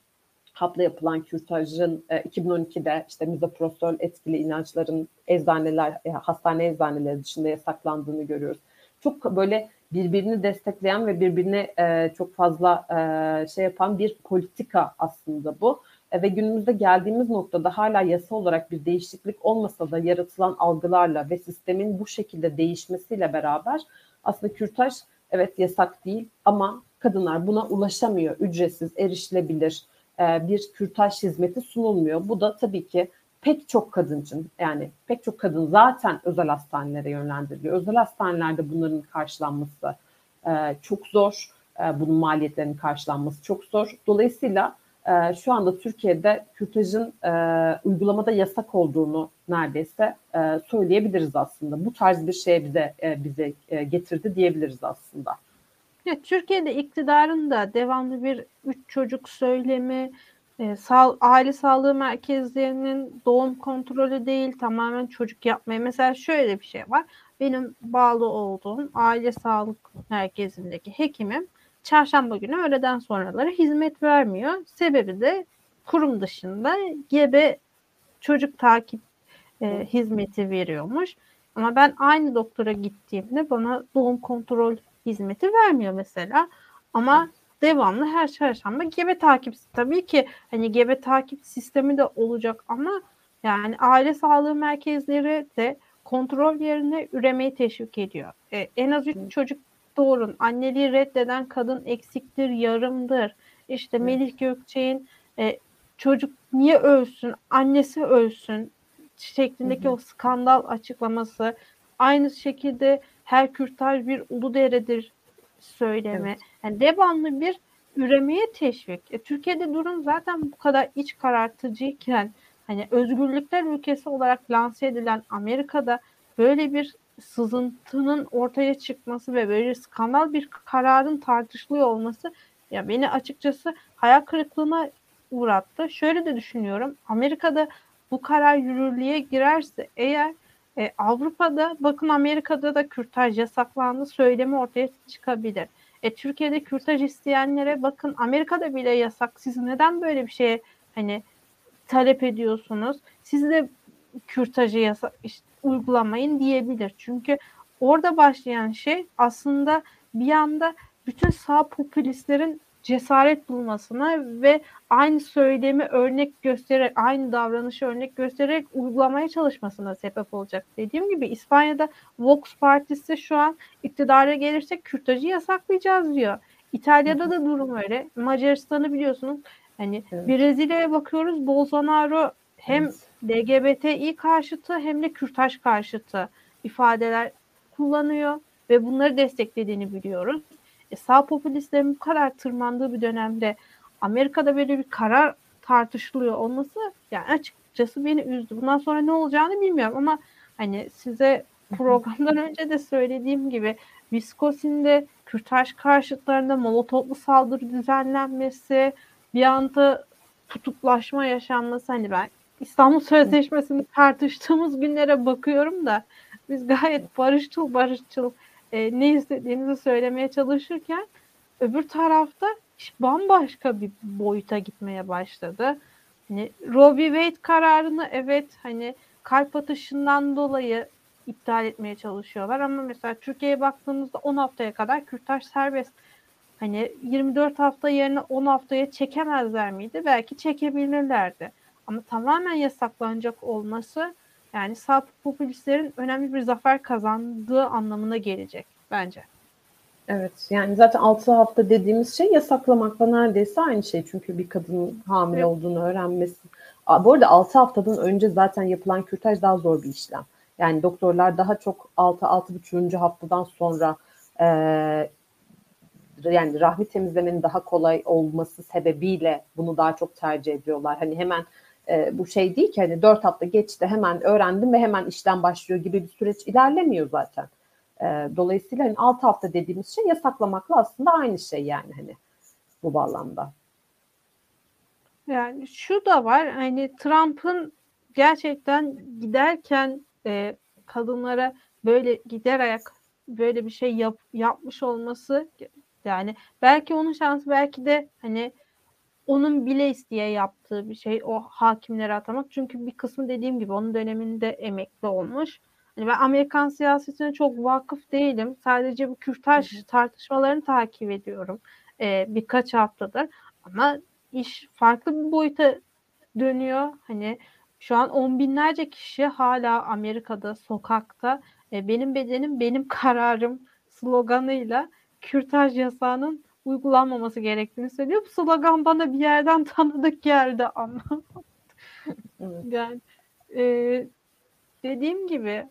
hapla yapılan kürtajın e, 2012'de işte mizoprostol etkili inançların eczaneler, e, hastane eczaneleri dışında yasaklandığını görüyoruz. Çok böyle birbirini destekleyen ve birbirini e, çok fazla e, şey yapan bir politika aslında bu. E, ve günümüzde geldiğimiz noktada hala yasa olarak bir değişiklik olmasa da yaratılan algılarla ve sistemin bu şekilde değişmesiyle beraber aslında kürtaj evet yasak değil ama kadınlar buna ulaşamıyor. Ücretsiz, erişilebilir e, bir kürtaj hizmeti sunulmuyor. Bu da tabii ki pek çok kadın için yani pek çok kadın zaten özel hastanelere yönlendiriliyor. Özel hastanelerde bunların karşılanması e, çok zor. E, bunun maliyetlerinin karşılanması çok zor. Dolayısıyla şu anda Türkiye'de kürtajın uygulamada yasak olduğunu neredeyse söyleyebiliriz aslında. Bu tarz bir şey bize bize getirdi diyebiliriz aslında. Ya, Türkiye'de iktidarın da devamlı bir üç çocuk söylemi, e, sağ, aile sağlığı merkezlerinin doğum kontrolü değil tamamen çocuk yapmaya. Mesela şöyle bir şey var. Benim bağlı olduğum aile sağlık merkezindeki hekimim çarşamba günü öğleden sonraları hizmet vermiyor. Sebebi de kurum dışında gebe çocuk takip e, hizmeti veriyormuş. Ama ben aynı doktora gittiğimde bana doğum kontrol hizmeti vermiyor mesela. Ama devamlı her çarşamba gebe takip tabii ki hani gebe takip sistemi de olacak ama yani aile sağlığı merkezleri de kontrol yerine üremeyi teşvik ediyor. Ee, en az üç çocuk doğurun. Anneliği reddeden kadın eksiktir, yarımdır. İşte Melih Gökçe'nin e, çocuk niye ölsün, annesi ölsün şeklindeki hı hı. o skandal açıklaması. Aynı şekilde her kürtaj bir ulu deredir söylemi. Evet. Yani devamlı bir üremeye teşvik. E, Türkiye'de durum zaten bu kadar iç karartıcıyken hani özgürlükler ülkesi olarak lanse edilen Amerika'da böyle bir sızıntının ortaya çıkması ve böyle skandal bir kararın tartışılıyor olması ya beni açıkçası hayal kırıklığına uğrattı. Şöyle de düşünüyorum. Amerika'da bu karar yürürlüğe girerse eğer e, Avrupa'da bakın Amerika'da da kürtaj yasaklandı söylemi ortaya çıkabilir. E, Türkiye'de kürtaj isteyenlere bakın Amerika'da bile yasak. Siz neden böyle bir şeye hani talep ediyorsunuz? Siz de kürtajı yasak işte, uygulamayın diyebilir. Çünkü orada başlayan şey aslında bir anda bütün sağ popülistlerin cesaret bulmasına ve aynı söylemi örnek göstererek, aynı davranışı örnek göstererek uygulamaya çalışmasına sebep olacak. Dediğim gibi İspanya'da Vox Partisi şu an iktidara gelirse kürtajı yasaklayacağız diyor. İtalya'da da durum öyle. Macaristan'ı biliyorsunuz. Hani evet. Brezilya'ya bakıyoruz. Bolsonaro hem evet. LGBTİ karşıtı hem de kürtaj karşıtı ifadeler kullanıyor ve bunları desteklediğini biliyoruz. E, sağ popülistlerin bu kadar tırmandığı bir dönemde Amerika'da böyle bir karar tartışılıyor olması yani açıkçası beni üzdü. Bundan sonra ne olacağını bilmiyorum ama hani size programdan önce de söylediğim gibi Wisconsin'de kürtaj karşıtlarında molotoflu saldırı düzenlenmesi, bir anda tutuklaşma yaşanması hani ben İstanbul Sözleşmesi'ni tartıştığımız günlere bakıyorum da biz gayet barışçıl barışçıl e, ne istediğimizi söylemeye çalışırken öbür tarafta iş bambaşka bir boyuta gitmeye başladı. Hani v. Wade kararını evet hani kalp atışından dolayı iptal etmeye çalışıyorlar ama mesela Türkiye'ye baktığımızda 10 haftaya kadar kürtaj serbest. Hani 24 hafta yerine 10 haftaya çekemezler miydi? Belki çekebilirlerdi. Ama tamamen yasaklanacak olması yani sağ popülistlerin önemli bir zafer kazandığı anlamına gelecek bence. Evet yani zaten 6 hafta dediğimiz şey yasaklamakla neredeyse aynı şey. Çünkü bir kadının hamile evet. olduğunu öğrenmesi. Bu arada 6 haftadan önce zaten yapılan kürtaj daha zor bir işlem. Yani doktorlar daha çok 6-6,5. haftadan sonra e, yani rahmi temizlemenin daha kolay olması sebebiyle bunu daha çok tercih ediyorlar. Hani hemen e, bu şey değil ki hani dört hafta geçti hemen öğrendim ve hemen işlem başlıyor gibi bir süreç ilerlemiyor zaten. E, dolayısıyla hani altı hafta dediğimiz şey yasaklamakla aslında aynı şey yani hani bu bağlamda. Yani şu da var hani Trump'ın gerçekten giderken e, kadınlara böyle gider ayak böyle bir şey yap, yapmış olması yani belki onun şansı belki de hani onun bile isteye yaptığı bir şey o hakimleri atamak. Çünkü bir kısmı dediğim gibi onun döneminde emekli olmuş. Yani ben Amerikan siyasetine çok vakıf değilim. Sadece bu kürtaj tartışmalarını takip ediyorum ee, birkaç haftadır. Ama iş farklı bir boyuta dönüyor. Hani şu an on binlerce kişi hala Amerika'da sokakta e, benim bedenim benim *laughs* kararım sloganıyla kürtaj yasağının uygulanmaması gerektiğini söylüyor. Bu slogan bana bir yerden *laughs* tanıdık geldi ama. yani e, dediğim gibi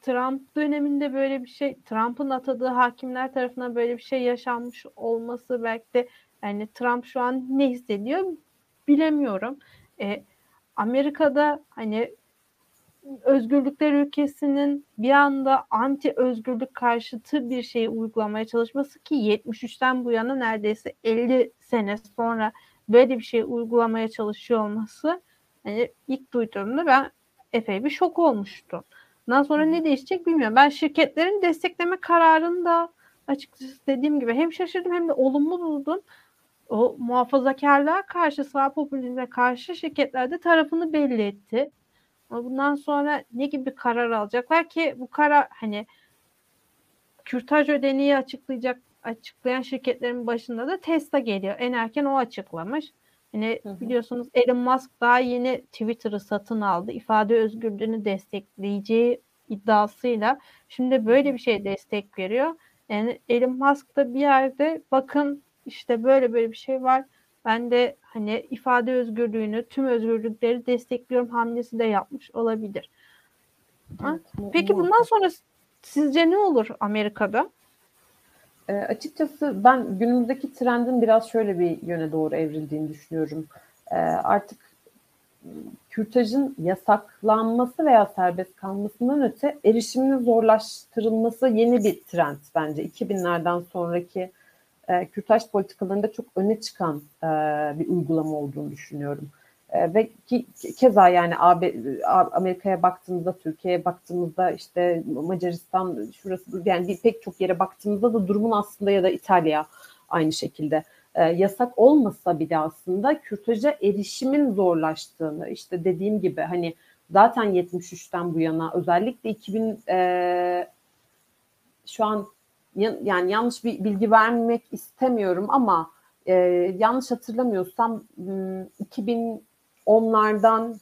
Trump döneminde böyle bir şey, Trump'ın atadığı hakimler tarafından böyle bir şey yaşanmış olması belki de yani Trump şu an ne hissediyor bilemiyorum. E, Amerika'da hani özgürlükler ülkesinin bir anda anti özgürlük karşıtı bir şeyi uygulamaya çalışması ki 73'ten bu yana neredeyse 50 sene sonra böyle bir şey uygulamaya çalışıyor olması hani ilk duyduğumda ben epey bir şok olmuştum. Ondan sonra ne değişecek bilmiyorum. Ben şirketlerin destekleme kararını da açıkçası dediğim gibi hem şaşırdım hem de olumlu buldum. O muhafazakarlığa karşı, sağ popülizme karşı şirketler de tarafını belli etti. Bundan sonra ne gibi karar alacaklar ki bu karar hani kürtaj ödeneği açıklayacak açıklayan şirketlerin başında da Tesla geliyor. En erken o açıklamış. Hani hı hı. biliyorsunuz Elon Musk daha yeni Twitter'ı satın aldı. İfade özgürlüğünü destekleyeceği iddiasıyla şimdi böyle bir şey destek veriyor. Yani Elon Musk da bir yerde bakın işte böyle böyle bir şey var. Ben de hani ifade özgürlüğünü, tüm özgürlükleri destekliyorum hamlesi de yapmış olabilir. Evet, Peki bundan sonra sizce ne olur Amerika'da? E, açıkçası ben günümüzdeki trendin biraz şöyle bir yöne doğru evrildiğini düşünüyorum. E, artık kürtajın yasaklanması veya serbest kalmasından öte erişiminin zorlaştırılması yeni bir trend bence. 2000'lerden sonraki e, kürtaj politikalarında çok öne çıkan e, bir uygulama olduğunu düşünüyorum. E, ve ki, keza yani AB, Amerika'ya baktığımızda, Türkiye'ye baktığımızda işte Macaristan şurası yani bir pek çok yere baktığımızda da durumun aslında ya da İtalya aynı şekilde e, yasak olmasa bile aslında kürtaja erişimin zorlaştığını işte dediğim gibi hani zaten 73'ten bu yana özellikle 2000 e, şu an yani yanlış bir bilgi vermek istemiyorum ama e, yanlış hatırlamıyorsam 2010'lardan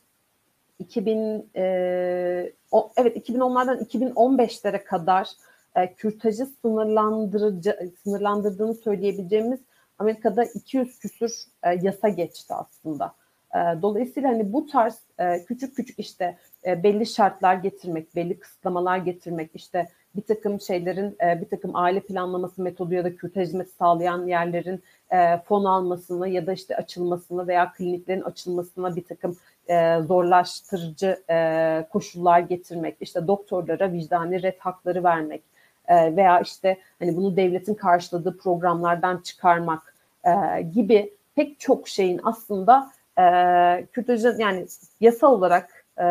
2000 e, o, evet 2010'lardan 2015'lere kadar e, kürtajı sınırlandırıcı sınırlandırdığını söyleyebileceğimiz Amerika'da 200 küsür e, yasa geçti aslında. E, dolayısıyla hani bu tarz e, küçük küçük işte e, belli şartlar getirmek, belli kısıtlamalar getirmek, işte bir takım şeylerin, e, bir takım aile planlaması metodu ya da kürtaj hizmeti sağlayan yerlerin e, fon almasını ya da işte açılmasını veya kliniklerin açılmasına bir takım e, zorlaştırıcı e, koşullar getirmek, işte doktorlara vicdani ret hakları vermek e, veya işte hani bunu devletin karşıladığı programlardan çıkarmak e, gibi pek çok şeyin aslında e, kürtajın yani yasa olarak e,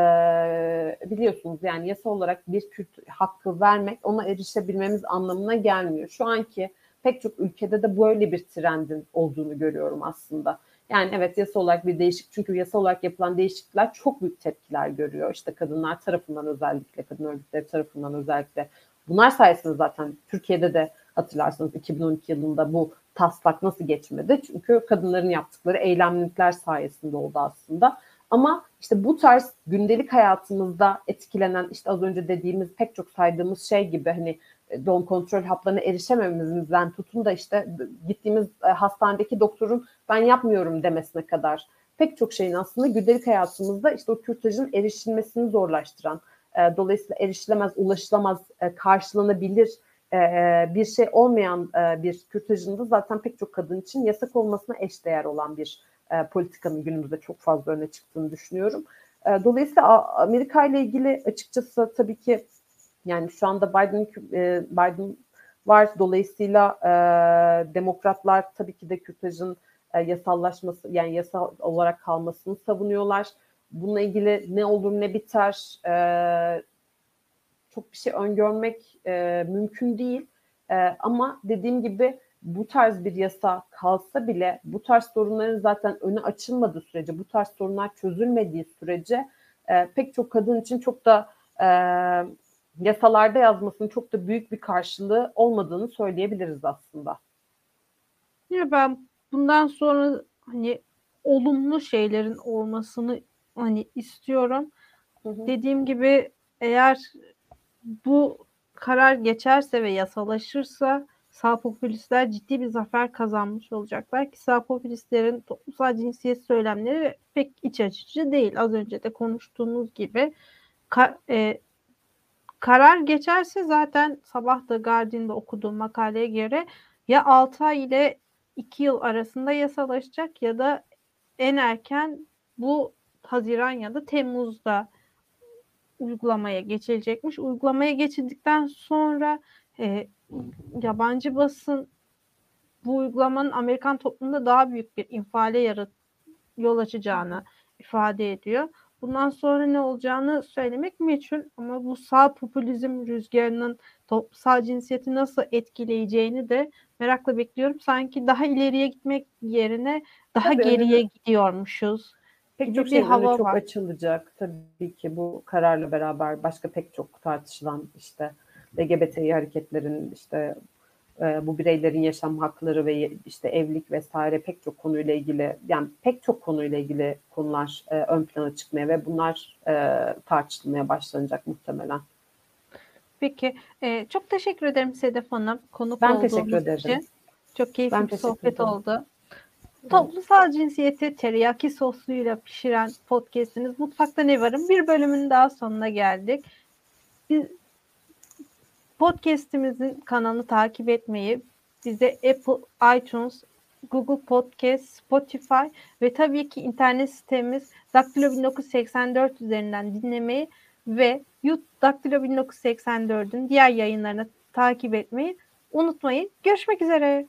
biliyorsunuz yani yasa olarak bir Kürt hakkı vermek ona erişebilmemiz anlamına gelmiyor. Şu anki pek çok ülkede de böyle bir trendin olduğunu görüyorum aslında. Yani evet yasa olarak bir değişik çünkü yasa olarak yapılan değişiklikler çok büyük tepkiler görüyor. İşte kadınlar tarafından özellikle kadın örgütleri tarafından özellikle bunlar sayesinde zaten Türkiye'de de hatırlarsanız 2012 yılında bu taslak nasıl geçmedi? Çünkü kadınların yaptıkları eylemlilikler sayesinde oldu aslında. Ama işte bu tarz gündelik hayatımızda etkilenen işte az önce dediğimiz pek çok saydığımız şey gibi hani e, doğum kontrol haplarına erişemememizden tutun da işte gittiğimiz e, hastanedeki doktorun ben yapmıyorum demesine kadar pek çok şeyin aslında gündelik hayatımızda işte o kürtajın erişilmesini zorlaştıran, e, dolayısıyla erişilemez, ulaşılamaz, karşılanabilir bir şey olmayan bir kürtajın da zaten pek çok kadın için yasak olmasına eşdeğer olan bir politikanın günümüzde çok fazla öne çıktığını düşünüyorum. Dolayısıyla Amerika ile ilgili açıkçası tabii ki yani şu anda Biden e, Biden var. Dolayısıyla e, demokratlar tabii ki de kürtajın e, yasallaşması yani yasal olarak kalmasını savunuyorlar. Bununla ilgili ne olur ne biter e, çok bir şey öngörmek e, mümkün değil. E, ama dediğim gibi bu tarz bir yasa kalsa bile bu tarz sorunların zaten önü açılmadığı sürece, bu tarz sorunlar çözülmediği sürece e, pek çok kadın için çok da e, yasalarda yazmasının çok da büyük bir karşılığı olmadığını söyleyebiliriz aslında. Ya ben bundan sonra hani olumlu şeylerin olmasını hani istiyorum. Hı hı. Dediğim gibi eğer bu karar geçerse ve yasalaşırsa sağ popülistler ciddi bir zafer kazanmış olacaklar ki sağ popülistlerin toplumsal cinsiyet söylemleri pek iç açıcı değil. Az önce de konuştuğumuz gibi ka, e, Karar geçerse zaten sabah da Guardian'da okuduğum makaleye göre ya 6 ay ile 2 yıl arasında yasalaşacak ya da en erken bu Haziran ya da Temmuz'da uygulamaya geçilecekmiş. Uygulamaya geçildikten sonra e, yabancı basın bu uygulamanın Amerikan toplumunda daha büyük bir infiale yarat yol açacağını ifade ediyor. Bundan sonra ne olacağını söylemek meçhul ama bu sağ popülizm rüzgarının toplumsal cinsiyeti nasıl etkileyeceğini de merakla bekliyorum. Sanki daha ileriye gitmek yerine daha Tabii geriye öyle. gidiyormuşuz. Pek çok şey hava çok var. açılacak tabii ki bu kararla beraber başka pek çok tartışılan işte LGBTİ hareketlerin işte e, bu bireylerin yaşam hakları ve işte evlilik vesaire pek çok konuyla ilgili yani pek çok konuyla ilgili konular e, ön plana çıkmaya ve bunlar e, tartışılmaya başlanacak muhtemelen. Peki. E, çok teşekkür ederim Sedef Hanım. Konuk ben teşekkür ederim. için. Çok keyifli ben bir sohbet ederim. oldu. Toplumsal cinsiyeti teriyaki sosuyla pişiren podcastiniz Mutfakta Ne Var'ın bir bölümünün daha sonuna geldik. Biz podcastimizin kanalını takip etmeyi, bize Apple, iTunes, Google Podcast, Spotify ve tabii ki internet sitemiz Daktilo 1984 üzerinden dinlemeyi ve Daktilo 1984'ün diğer yayınlarını takip etmeyi unutmayın. Görüşmek üzere.